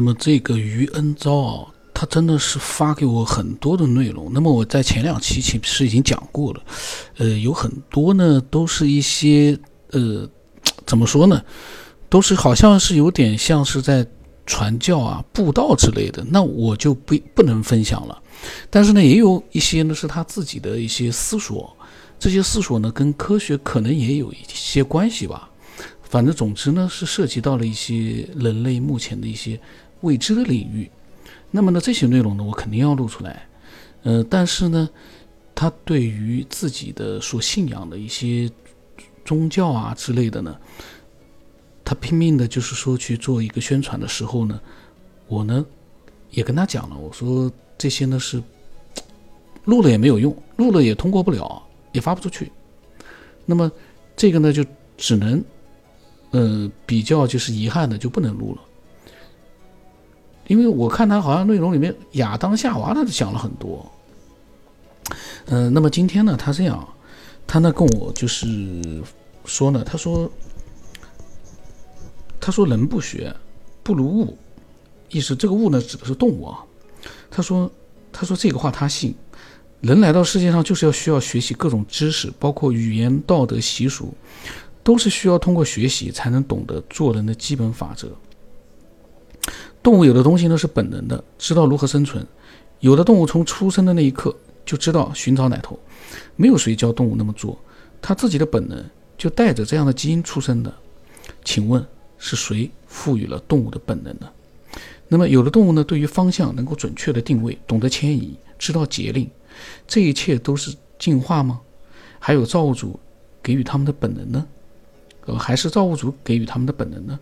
那么这个余恩昭啊，他真的是发给我很多的内容。那么我在前两期其实已经讲过了，呃，有很多呢都是一些呃，怎么说呢，都是好像是有点像是在传教啊、布道之类的，那我就不不能分享了。但是呢，也有一些呢是他自己的一些思索，这些思索呢跟科学可能也有一些关系吧。反正总之呢，是涉及到了一些人类目前的一些未知的领域。那么呢，这些内容呢，我肯定要录出来。呃，但是呢，他对于自己的所信仰的一些宗教啊之类的呢，他拼命的就是说去做一个宣传的时候呢，我呢也跟他讲了，我说这些呢是录了也没有用，录了也通过不了，也发不出去。那么这个呢，就只能。呃，比较就是遗憾的就不能录了，因为我看他好像内容里面亚当夏娃他讲了很多。嗯，那么今天呢，他这样，他呢跟我就是说呢，他说，他说人不学不如物，意思这个物呢指的是动物啊。他说，他说这个话他信，人来到世界上就是要需要学习各种知识，包括语言、道德、习俗。都是需要通过学习才能懂得做人的基本法则。动物有的东西呢是本能的，知道如何生存；有的动物从出生的那一刻就知道寻找奶头，没有谁教动物那么做，它自己的本能就带着这样的基因出生的。请问是谁赋予了动物的本能呢？那么有的动物呢，对于方向能够准确的定位，懂得迁移，知道节令，这一切都是进化吗？还有造物主给予他们的本能呢？呃，还是造物主给予他们的本能呢？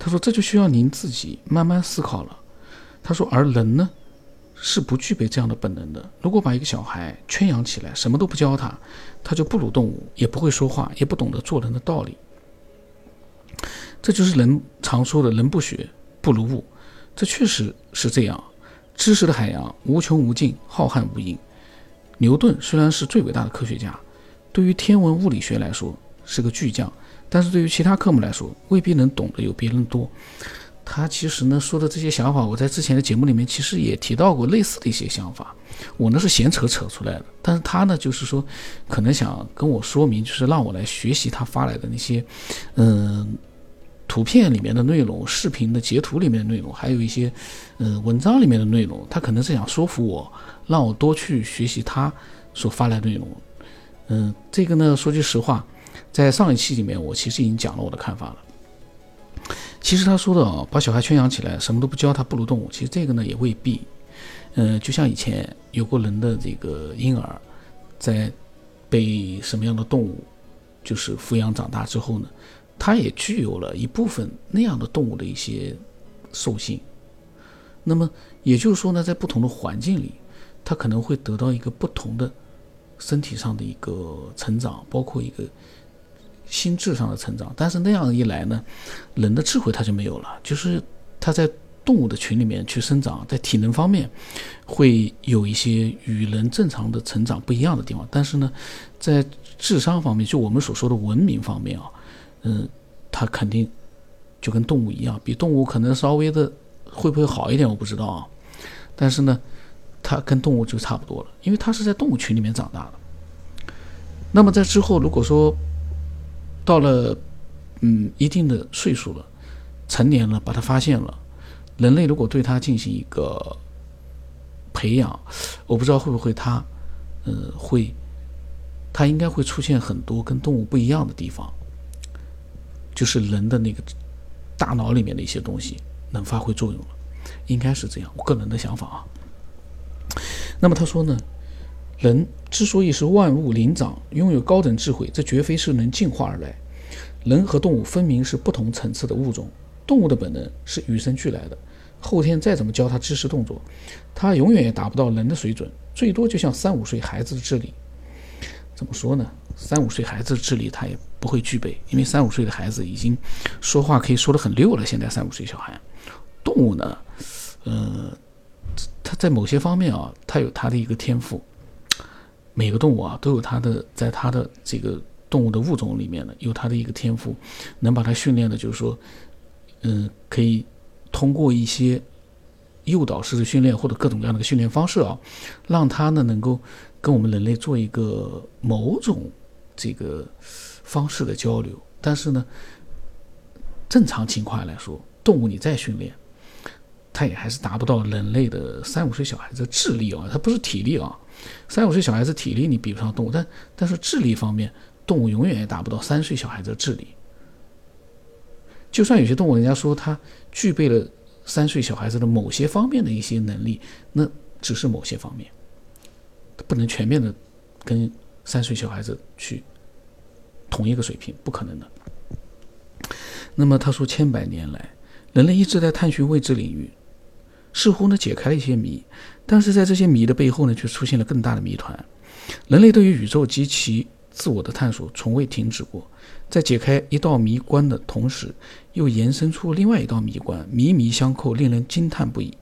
他说这就需要您自己慢慢思考了。他说，而人呢，是不具备这样的本能的。如果把一个小孩圈养起来，什么都不教他，他就不如动物，也不会说话，也不懂得做人的道理。这就是人常说的“人不学不如物”，这确实是这样。知识的海洋无穷无尽，浩瀚无垠。牛顿虽然是最伟大的科学家，对于天文物理学来说是个巨匠。但是对于其他科目来说，未必能懂得有别人多。他其实呢说的这些想法，我在之前的节目里面其实也提到过类似的一些想法。我呢是闲扯扯出来的，但是他呢就是说，可能想跟我说明，就是让我来学习他发来的那些，嗯，图片里面的内容、视频的截图里面的内容，还有一些，嗯，文章里面的内容。他可能是想说服我，让我多去学习他所发来内容。嗯，这个呢说句实话。在上一期里面，我其实已经讲了我的看法了。其实他说的啊，把小孩圈养起来，什么都不教他，不如动物。其实这个呢也未必。嗯，就像以前有过人的这个婴儿，在被什么样的动物就是抚养长大之后呢，他也具有了一部分那样的动物的一些兽性。那么也就是说呢，在不同的环境里，他可能会得到一个不同的身体上的一个成长，包括一个。心智上的成长，但是那样一来呢，人的智慧它就没有了。就是他在动物的群里面去生长，在体能方面会有一些与人正常的成长不一样的地方，但是呢，在智商方面，就我们所说的文明方面啊，嗯，他肯定就跟动物一样，比动物可能稍微的会不会好一点，我不知道啊。但是呢，它跟动物就差不多了，因为它是在动物群里面长大的。那么在之后，如果说到了，嗯，一定的岁数了，成年了，把它发现了。人类如果对它进行一个培养，我不知道会不会它，呃，会，它应该会出现很多跟动物不一样的地方，就是人的那个大脑里面的一些东西能发挥作用了，应该是这样，我个人的想法啊。那么他说呢？人之所以是万物灵长，拥有高等智慧，这绝非是能进化而来。人和动物分明是不同层次的物种。动物的本能是与生俱来的，后天再怎么教它知识动作，它永远也达不到人的水准，最多就像三五岁孩子的智力。怎么说呢？三五岁孩子的智力他也不会具备，因为三五岁的孩子已经说话可以说得很溜了。现在三五岁小孩，动物呢，呃，它在某些方面啊，它有它的一个天赋。每个动物啊，都有它的，在它的这个动物的物种里面呢，有它的一个天赋，能把它训练的，就是说，嗯，可以通过一些诱导式的训练或者各种各样的训练方式啊，让它呢能够跟我们人类做一个某种这个方式的交流。但是呢，正常情况来说，动物你再训练，它也还是达不到人类的三五岁小孩子的智力啊，它不是体力啊。三五岁小孩子体力你比不上动物，但但是智力方面，动物永远也达不到三岁小孩子的智力。就算有些动物，人家说它具备了三岁小孩子的某些方面的一些能力，那只是某些方面，不能全面的跟三岁小孩子去同一个水平，不可能的。那么他说，千百年来，人类一直在探寻未知领域，似乎呢解开了一些谜，但是在这些谜的背后呢，却出现了更大的谜团。人类对于宇宙及其自我的探索从未停止过，在解开一道谜关的同时，又延伸出另外一道谜关，谜谜相扣，令人惊叹不已。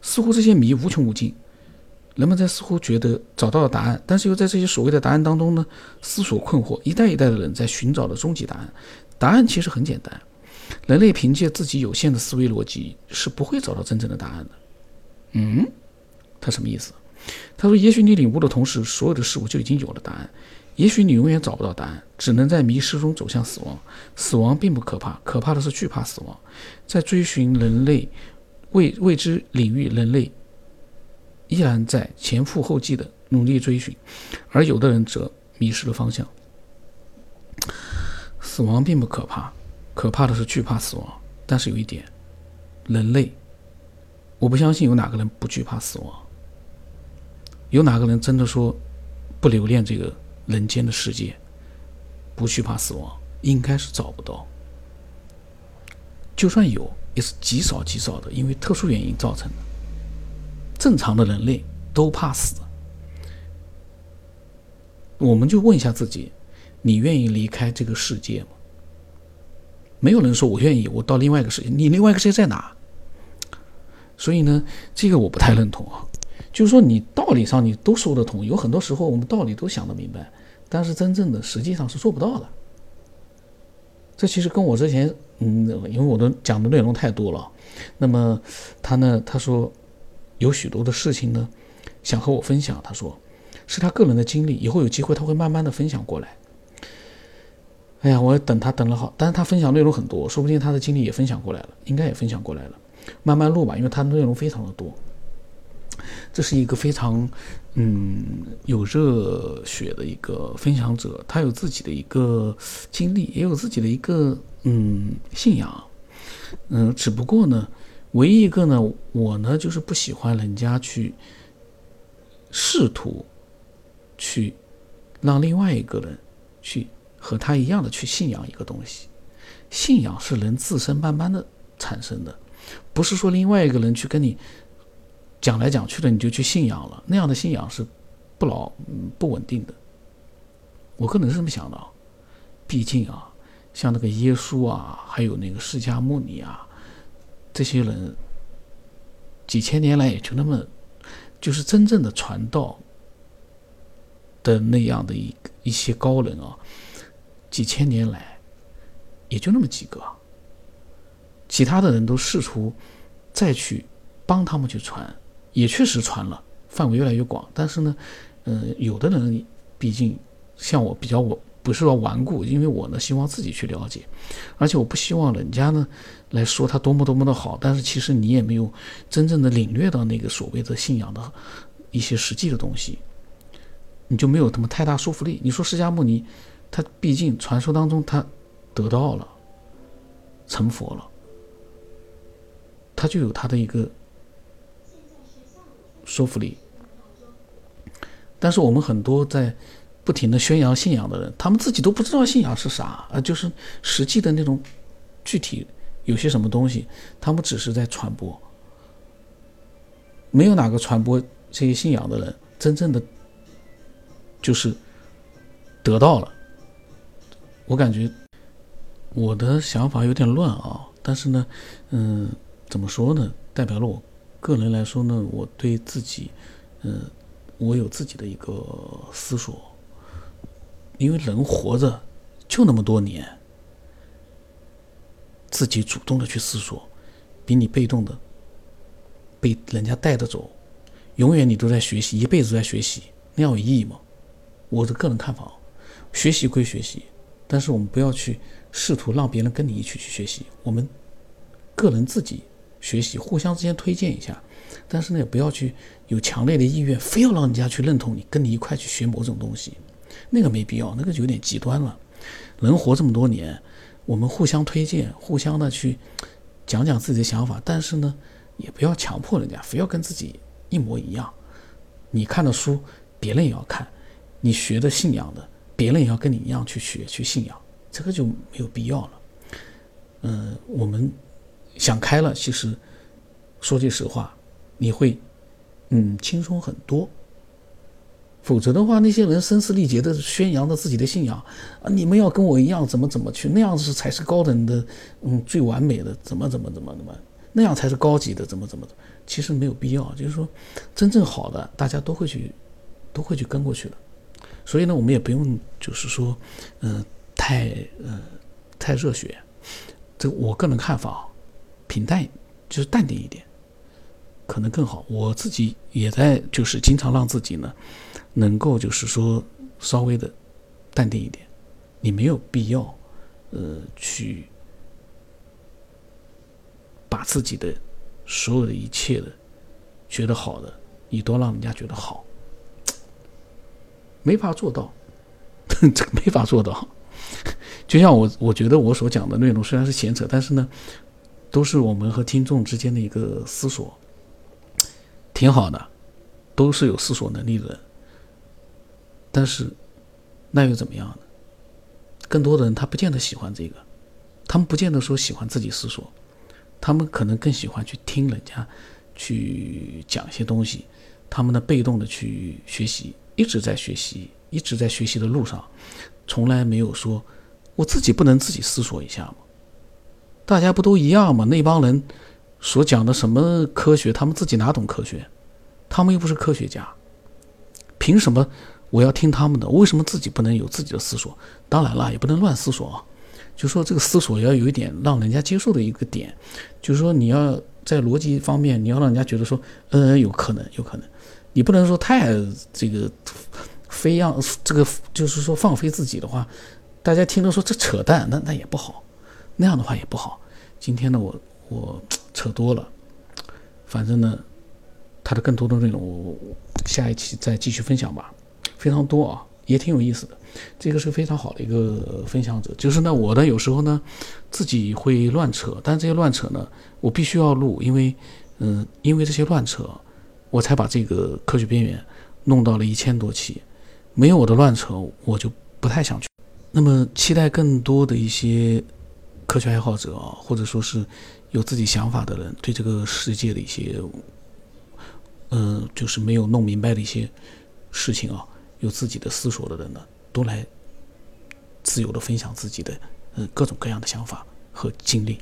似乎这些谜无穷无尽，人们在似乎觉得找到了答案，但是又在这些所谓的答案当中呢，思索困惑。一代一代的人在寻找的终极答案。答案其实很简单，人类凭借自己有限的思维逻辑是不会找到真正的答案的。嗯，他什么意思？他说：“也许你领悟的同时，所有的事物就已经有了答案；也许你永远找不到答案，只能在迷失中走向死亡。死亡并不可怕，可怕的是惧怕死亡。在追寻人类未未知领域，人类依然在前赴后继的努力追寻，而有的人则迷失了方向。”死亡并不可怕，可怕的是惧怕死亡。但是有一点，人类，我不相信有哪个人不惧怕死亡。有哪个人真的说不留恋这个人间的世界，不惧怕死亡？应该是找不到。就算有，也是极少极少的，因为特殊原因造成的。正常的人类都怕死。我们就问一下自己。你愿意离开这个世界吗？没有人说我愿意，我到另外一个世界。你另外一个世界在哪？所以呢，这个我不太认同啊。就是说，你道理上你都说得通，有很多时候我们道理都想得明白，但是真正的实际上是做不到的。这其实跟我之前，嗯，因为我的讲的内容太多了，那么他呢，他说有许多的事情呢，想和我分享。他说是他个人的经历，以后有机会他会慢慢的分享过来。哎呀，我等他等了好，但是他分享内容很多，说不定他的经历也分享过来了，应该也分享过来了，慢慢录吧，因为他的内容非常的多。这是一个非常嗯有热血的一个分享者，他有自己的一个经历，也有自己的一个嗯信仰，嗯，只不过呢，唯一一个呢，我呢就是不喜欢人家去试图去让另外一个人去。和他一样的去信仰一个东西，信仰是人自身慢慢的产生的，不是说另外一个人去跟你讲来讲去的你就去信仰了，那样的信仰是不牢、不稳定的。我个人是这么想的，毕竟啊，像那个耶稣啊，还有那个释迦牟尼啊，这些人几千年来也就那么，就是真正的传道的那样的一一些高人啊。几千年来，也就那么几个，其他的人都试图再去帮他们去传，也确实传了，范围越来越广。但是呢，嗯，有的人毕竟像我比较我不是说顽固，因为我呢希望自己去了解，而且我不希望人家呢来说他多么多么的好，但是其实你也没有真正的领略到那个所谓的信仰的一些实际的东西，你就没有什么太大说服力。你说释迦牟尼。他毕竟传说当中，他得到了成佛了，他就有他的一个说服力。但是我们很多在不停的宣扬信仰的人，他们自己都不知道信仰是啥啊，就是实际的那种具体有些什么东西，他们只是在传播。没有哪个传播这些信仰的人真正的就是得到了。我感觉我的想法有点乱啊，但是呢，嗯，怎么说呢？代表了我个人来说呢，我对自己，嗯，我有自己的一个思索。因为人活着就那么多年，自己主动的去思索，比你被动的被人家带着走，永远你都在学习，一辈子都在学习，那样有意义吗？我的个人看法，学习归学习，但是我们不要去试图让别人跟你一起去学习，我们个人自己学习，互相之间推荐一下，但是呢，也不要去有强烈的意愿，非要让人家去认同你，跟你一块去学某种东西，那个没必要，那个就有点极端了。人活这么多年，我们互相推荐，互相的去讲讲自己的想法，但是呢，也不要强迫人家非要跟自己一模一样。你看的书，别人也要看。你学的信仰的，别人也要跟你一样去学去信仰，这个就没有必要了。嗯，我们想开了，其实说句实话，你会嗯轻松很多。否则的话，那些人声嘶力竭的宣扬着自己的信仰啊，你们要跟我一样，怎么怎么去那样子才是高等的，嗯，最完美的，怎么怎么怎么怎么那样才是高级的，怎么怎么，其实没有必要。就是说，真正好的，大家都会去，都会去跟过去的。所以呢，我们也不用就是说，嗯，太呃太热血。这我个人看法啊，平淡就是淡定一点，可能更好。我自己也在就是经常让自己呢，能够就是说稍微的淡定一点。你没有必要呃去把自己的所有的一切的觉得好的，你都让人家觉得好。没法做到，这个没法做到。就像我，我觉得我所讲的内容虽然是闲扯，但是呢，都是我们和听众之间的一个思索，挺好的，都是有思索能力的人。但是，那又怎么样呢？更多的人他不见得喜欢这个，他们不见得说喜欢自己思索，他们可能更喜欢去听人家去讲一些东西，他们呢被动的去学习。一直在学习，一直在学习的路上，从来没有说我自己不能自己思索一下吗？大家不都一样吗？那帮人所讲的什么科学，他们自己哪懂科学？他们又不是科学家，凭什么我要听他们的？为什么自己不能有自己的思索？当然了，也不能乱思索啊。就说这个思索要有一点让人家接受的一个点，就是说你要在逻辑方面，你要让人家觉得说，嗯，有可能，有可能。你不能说太这个飞扬，这个就是说放飞自己的话，大家听着说这扯淡，那那也不好，那样的话也不好。今天呢，我我扯多了，反正呢，他的更多的内容，我下一期再继续分享吧。非常多啊，也挺有意思的。这个是非常好的一个分享者，就是呢，我呢有时候呢自己会乱扯，但这些乱扯呢，我必须要录，因为嗯，因为这些乱扯。我才把这个科学边缘弄到了一千多期，没有我的乱扯，我就不太想去。那么，期待更多的一些科学爱好者啊，或者说是有自己想法的人，对这个世界的一些，嗯，就是没有弄明白的一些事情啊，有自己的思索的人呢，都来自由的分享自己的呃各种各样的想法和经历。